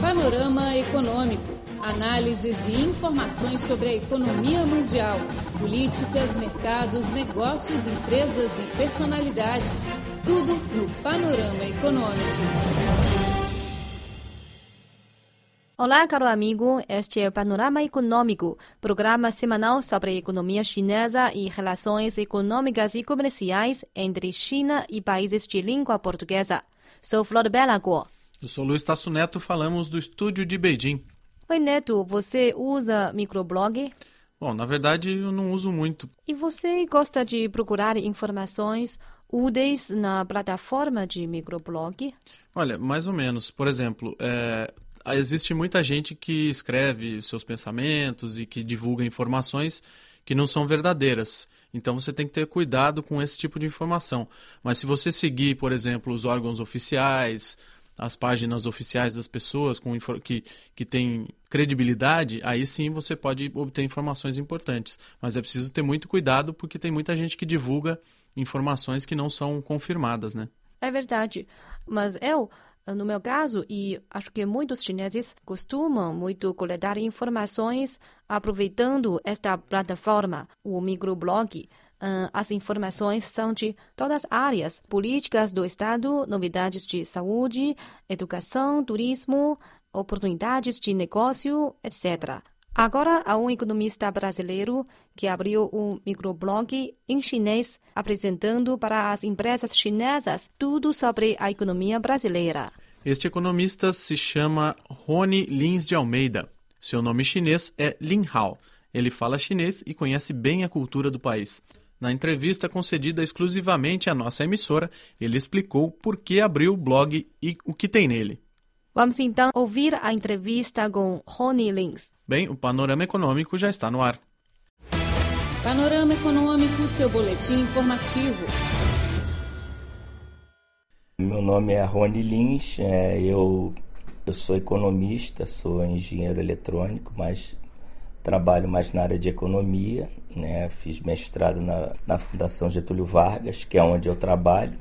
Panorama Econômico. Análises e informações sobre a economia mundial, políticas, mercados, negócios, empresas e personalidades. Tudo no Panorama Econômico. Olá, caro amigo. Este é o Panorama Econômico, programa semanal sobre a economia chinesa e relações econômicas e comerciais entre China e países de língua portuguesa. Sou Flor Bela. Eu sou Luiz Tasso Neto, falamos do estúdio de Beijing. Oi, Neto, você usa microblog? Bom, na verdade eu não uso muito. E você gosta de procurar informações úteis na plataforma de microblog? Olha, mais ou menos. Por exemplo, é, existe muita gente que escreve seus pensamentos e que divulga informações que não são verdadeiras. Então você tem que ter cuidado com esse tipo de informação. Mas se você seguir, por exemplo, os órgãos oficiais, as páginas oficiais das pessoas com que, que têm credibilidade, aí sim você pode obter informações importantes. Mas é preciso ter muito cuidado porque tem muita gente que divulga informações que não são confirmadas, né? É verdade. Mas eu, no meu caso, e acho que muitos chineses costumam muito coletar informações aproveitando esta plataforma, o microblog. As informações são de todas as áreas: políticas do Estado, novidades de saúde, educação, turismo, oportunidades de negócio, etc. Agora, há um economista brasileiro que abriu um microblog em chinês apresentando para as empresas chinesas tudo sobre a economia brasileira. Este economista se chama Rony Lins de Almeida. Seu nome chinês é Lin Hao. Ele fala chinês e conhece bem a cultura do país. Na entrevista concedida exclusivamente à nossa emissora, ele explicou por que abriu o blog e o que tem nele. Vamos então ouvir a entrevista com Rony Lins. Bem, o Panorama Econômico já está no ar. Panorama Econômico, seu boletim informativo. Meu nome é Rony Lins, é, eu, eu sou economista, sou engenheiro eletrônico, mas trabalho mais na área de economia, né? fiz mestrado na, na Fundação Getúlio Vargas, que é onde eu trabalho,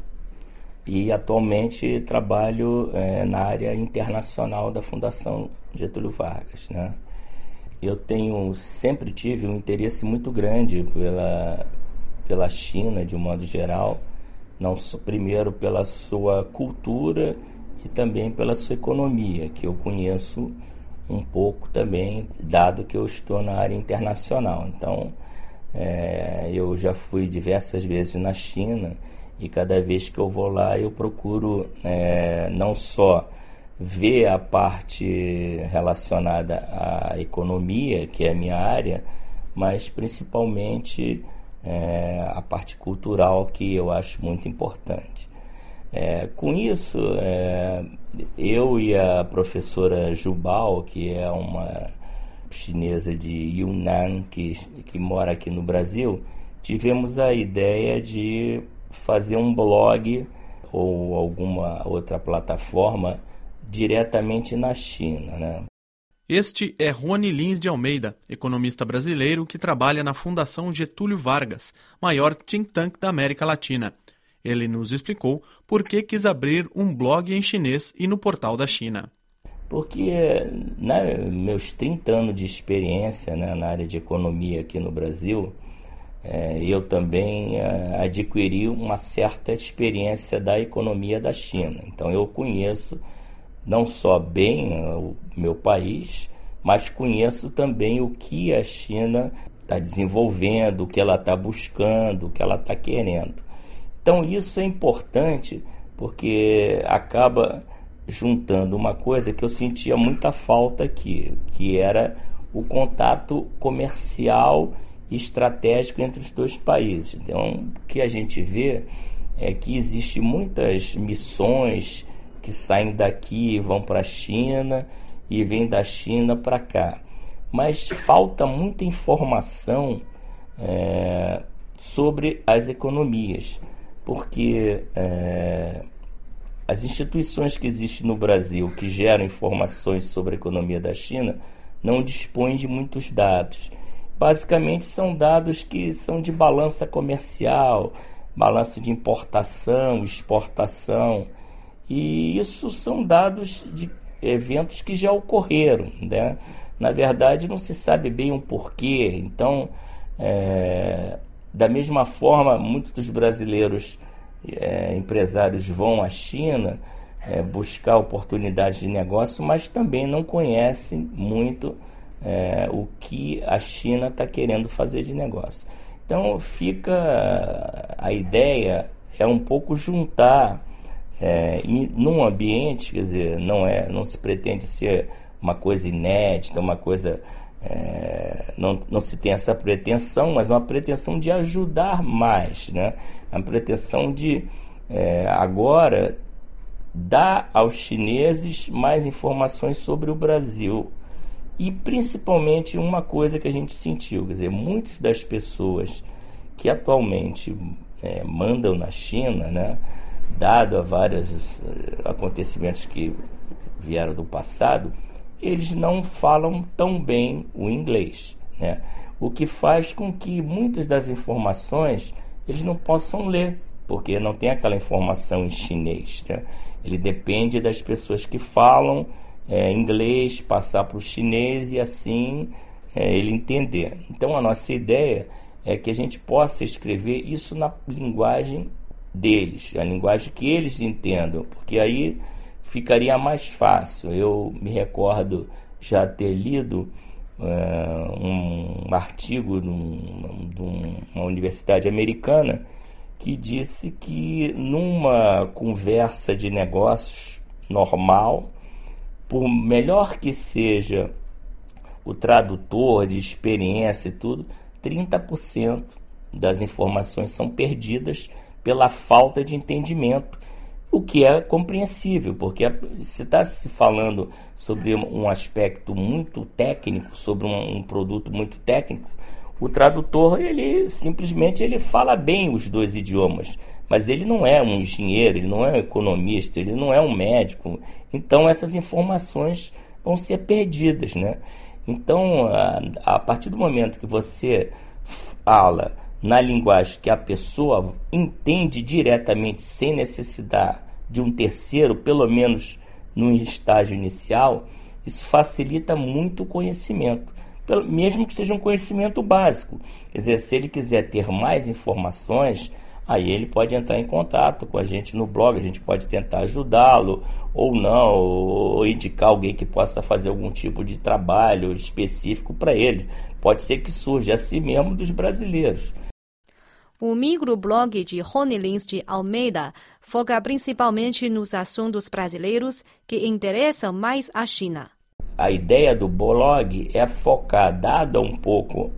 e atualmente trabalho é, na área internacional da Fundação Getúlio Vargas. Né? Eu tenho, sempre tive um interesse muito grande pela, pela China, de um modo geral, não só, primeiro pela sua cultura e também pela sua economia, que eu conheço um pouco também, dado que eu estou na área internacional. Então, é, eu já fui diversas vezes na China e cada vez que eu vou lá eu procuro é, não só ver a parte relacionada à economia, que é a minha área, mas principalmente é, a parte cultural que eu acho muito importante. É, com isso, é, eu e a professora Jubal, que é uma chinesa de Yunnan, que, que mora aqui no Brasil, tivemos a ideia de fazer um blog ou alguma outra plataforma diretamente na China. Né? Este é Rony Lins de Almeida, economista brasileiro que trabalha na Fundação Getúlio Vargas, maior think tank da América Latina. Ele nos explicou por que quis abrir um blog em chinês e no portal da China. Porque, né, meus 30 anos de experiência né, na área de economia aqui no Brasil, é, eu também é, adquiri uma certa experiência da economia da China. Então, eu conheço não só bem é, o meu país, mas conheço também o que a China está desenvolvendo, o que ela está buscando, o que ela está querendo. Então isso é importante porque acaba juntando uma coisa que eu sentia muita falta aqui, que era o contato comercial e estratégico entre os dois países. Então, o que a gente vê é que existe muitas missões que saem daqui e vão para a China e vêm da China para cá. Mas falta muita informação é, sobre as economias porque é, as instituições que existem no Brasil que geram informações sobre a economia da China não dispõem de muitos dados. Basicamente são dados que são de balança comercial, balanço de importação, exportação, e isso são dados de eventos que já ocorreram, né? Na verdade, não se sabe bem o porquê. Então, é, da mesma forma, muitos dos brasileiros é, empresários vão à China é, buscar oportunidades de negócio, mas também não conhecem muito é, o que a China está querendo fazer de negócio. Então fica a ideia é um pouco juntar é, num ambiente, quer dizer, não é, não se pretende ser uma coisa inédita, uma coisa é, não, não se tem essa pretensão, mas uma pretensão de ajudar mais, né? A pretensão de é, agora dar aos chineses mais informações sobre o Brasil. E principalmente uma coisa que a gente sentiu, quer dizer, muitas das pessoas que atualmente é, mandam na China, né, dado a vários eh, acontecimentos que vieram do passado, eles não falam tão bem o inglês, né? O que faz com que muitas das informações eles não possam ler, porque não tem aquela informação em chinês, né? Ele depende das pessoas que falam é, inglês, passar para o chinês e assim é, ele entender. Então a nossa ideia é que a gente possa escrever isso na linguagem deles, a linguagem que eles entendam, porque aí ficaria mais fácil. Eu me recordo já ter lido uh, um artigo de, de uma universidade americana que disse que numa conversa de negócios normal, por melhor que seja o tradutor de experiência e tudo, 30% das informações são perdidas pela falta de entendimento o que é compreensível, porque se está se falando sobre um aspecto muito técnico, sobre um, um, produto muito técnico, o tradutor ele simplesmente ele fala bem os dois idiomas, mas ele não é um engenheiro, ele não é um economista, ele não é um médico. Então essas informações vão ser perdidas, né? Então a, a partir do momento que você fala na linguagem que a pessoa entende diretamente sem necessidade de um terceiro, pelo menos no estágio inicial, isso facilita muito o conhecimento, mesmo que seja um conhecimento básico. Quer dizer, se ele quiser ter mais informações, aí ele pode entrar em contato com a gente no blog, a gente pode tentar ajudá-lo ou não, ou indicar alguém que possa fazer algum tipo de trabalho específico para ele. Pode ser que surja assim mesmo dos brasileiros. O microblog de Rony Lins de Almeida foca principalmente nos assuntos brasileiros que interessam mais a China. A ideia do blog é focar, dada um pouco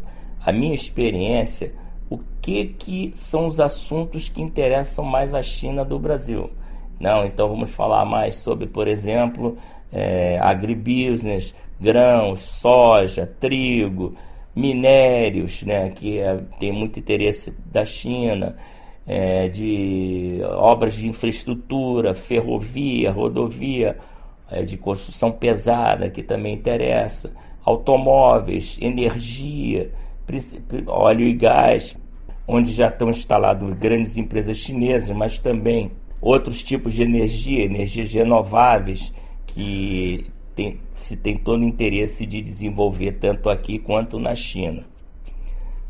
a minha experiência, o que, que são os assuntos que interessam mais a China do Brasil. Não, então vamos falar mais sobre, por exemplo, é, agribusiness, grãos, soja, trigo, minérios, né, que é, tem muito interesse da China, é, de obras de infraestrutura, ferrovia, rodovia, é, de construção pesada, que também interessa, automóveis, energia, óleo e gás, onde já estão instaladas grandes empresas chinesas, mas também outros tipos de energia, energias renováveis, que tem, se tem todo o interesse de desenvolver tanto aqui quanto na China.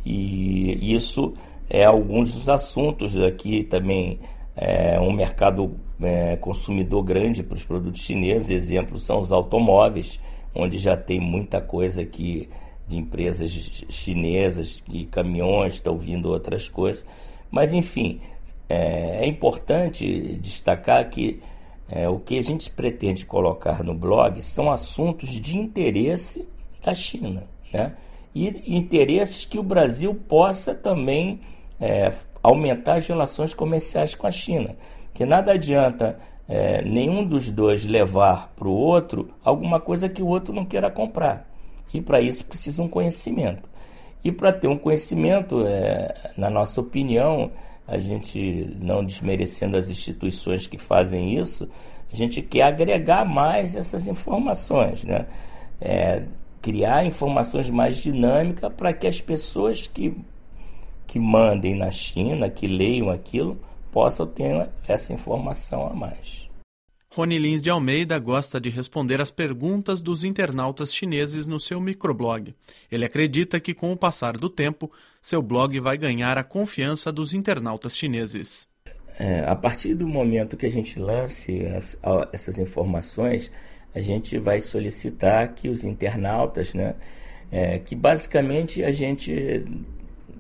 E isso é alguns dos assuntos aqui também. É um mercado é, consumidor grande para os produtos chineses. Exemplos são os automóveis, onde já tem muita coisa aqui de empresas chinesas e caminhões, estão vindo outras coisas. Mas, enfim, é, é importante destacar que é, o que a gente pretende colocar no blog são assuntos de interesse da China, né? E interesses que o Brasil possa também é, aumentar as relações comerciais com a China. Que nada adianta é, nenhum dos dois levar para o outro alguma coisa que o outro não queira comprar. E para isso precisa um conhecimento. E para ter um conhecimento, é, na nossa opinião, a gente não desmerecendo as instituições que fazem isso, a gente quer agregar mais essas informações, né? É, criar informações mais dinâmicas para que as pessoas que, que mandem na China, que leiam aquilo, possam ter essa informação a mais. Rony Lins de Almeida gosta de responder às perguntas dos internautas chineses no seu microblog. Ele acredita que, com o passar do tempo, seu blog vai ganhar a confiança dos internautas chineses. É, a partir do momento que a gente lance as, essas informações, a gente vai solicitar que os internautas, né, é, que basicamente a gente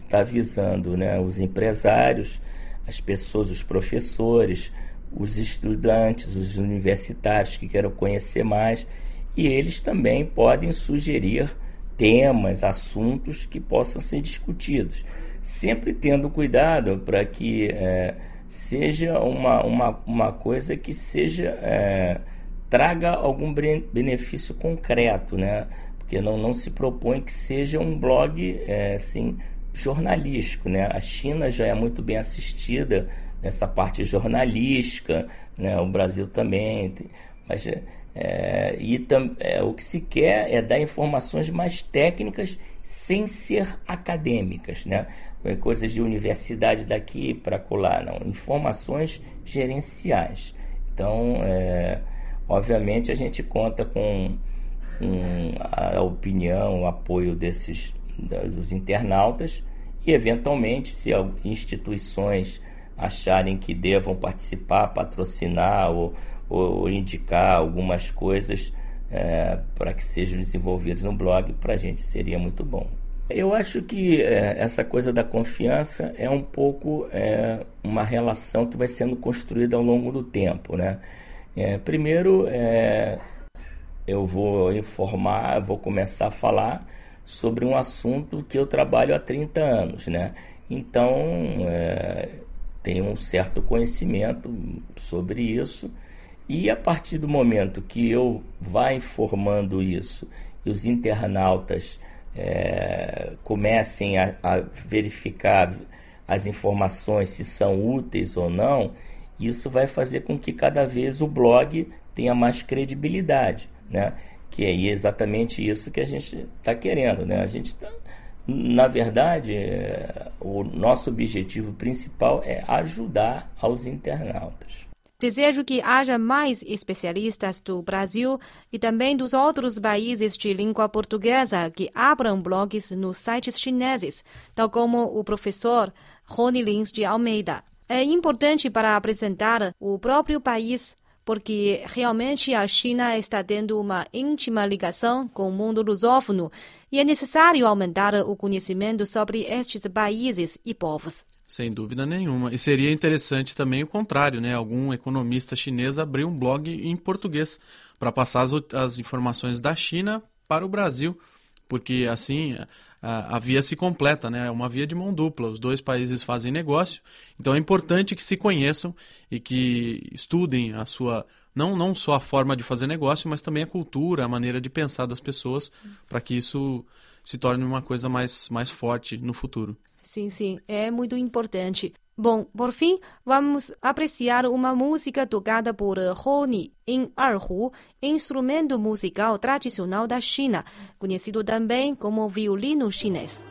está visando né, os empresários, as pessoas, os professores, os estudantes, os universitários que queiram conhecer mais, e eles também podem sugerir temas, assuntos que possam ser discutidos, sempre tendo cuidado para que é, seja uma, uma, uma coisa que seja é, traga algum benefício concreto, né? Porque não, não se propõe que seja um blog é, assim jornalístico, né? A China já é muito bem assistida nessa parte jornalística, né? O Brasil também, mas é, e tam, é, o que se quer é dar informações mais técnicas sem ser acadêmicas, né? É coisas de universidade daqui para colar, não, informações gerenciais. Então, é, obviamente, a gente conta com, com a opinião, o apoio desses dos internautas e, eventualmente, se instituições acharem que devam participar, patrocinar ou, ou indicar algumas coisas é, para que sejam desenvolvidas no blog, para a gente seria muito bom. Eu acho que é, essa coisa da confiança é um pouco é, uma relação que vai sendo construída ao longo do tempo. Né? É, primeiro, é, eu vou informar, vou começar a falar sobre um assunto que eu trabalho há 30 anos. Né? Então, é, tenho um certo conhecimento sobre isso. E a partir do momento que eu vá informando isso e os internautas é, comecem a, a, verificar as informações se são úteis ou não, isso vai fazer com que cada vez o blog tenha mais credibilidade, né? Que é exatamente isso que a gente está querendo, né? A gente está na verdade, é, o nosso objetivo principal é ajudar aos internautas. Desejo que haja mais especialistas do Brasil e também dos outros países de língua portuguesa que abram blogs nos sites chineses, tal como o professor Rony Lins de Almeida. É importante para apresentar o próprio país porque realmente a China está tendo uma íntima ligação com o mundo lusófono e é necessário aumentar o conhecimento sobre estes países e povos. Sem dúvida nenhuma. E seria interessante também o contrário, né? Algum economista chinês abrir um blog em português para passar as, as informações da China para o Brasil, porque assim a, a, via se completa, né? É uma via de mão dupla. Os dois países fazem negócio, então é importante que se conheçam e que estudem a sua não não só a forma de fazer negócio, mas também a cultura, a maneira de pensar das pessoas, para que isso se torne uma coisa mais mais forte no futuro. Sim, sim, é muito importante. Bom, por fim, vamos apreciar uma música tocada por Honi em erhu, instrumento musical tradicional da China, conhecido também como violino chinês.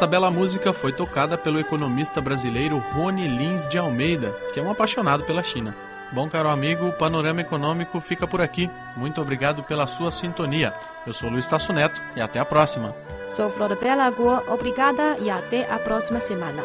Esta bela música foi tocada pelo economista brasileiro Rony Lins de Almeida, que é um apaixonado pela China. Bom, caro amigo, o Panorama Econômico fica por aqui. Muito obrigado pela sua sintonia. Eu sou Luiz Tasso Neto e até a próxima. Sou Flora Bela Lagoa, obrigada e até a próxima semana.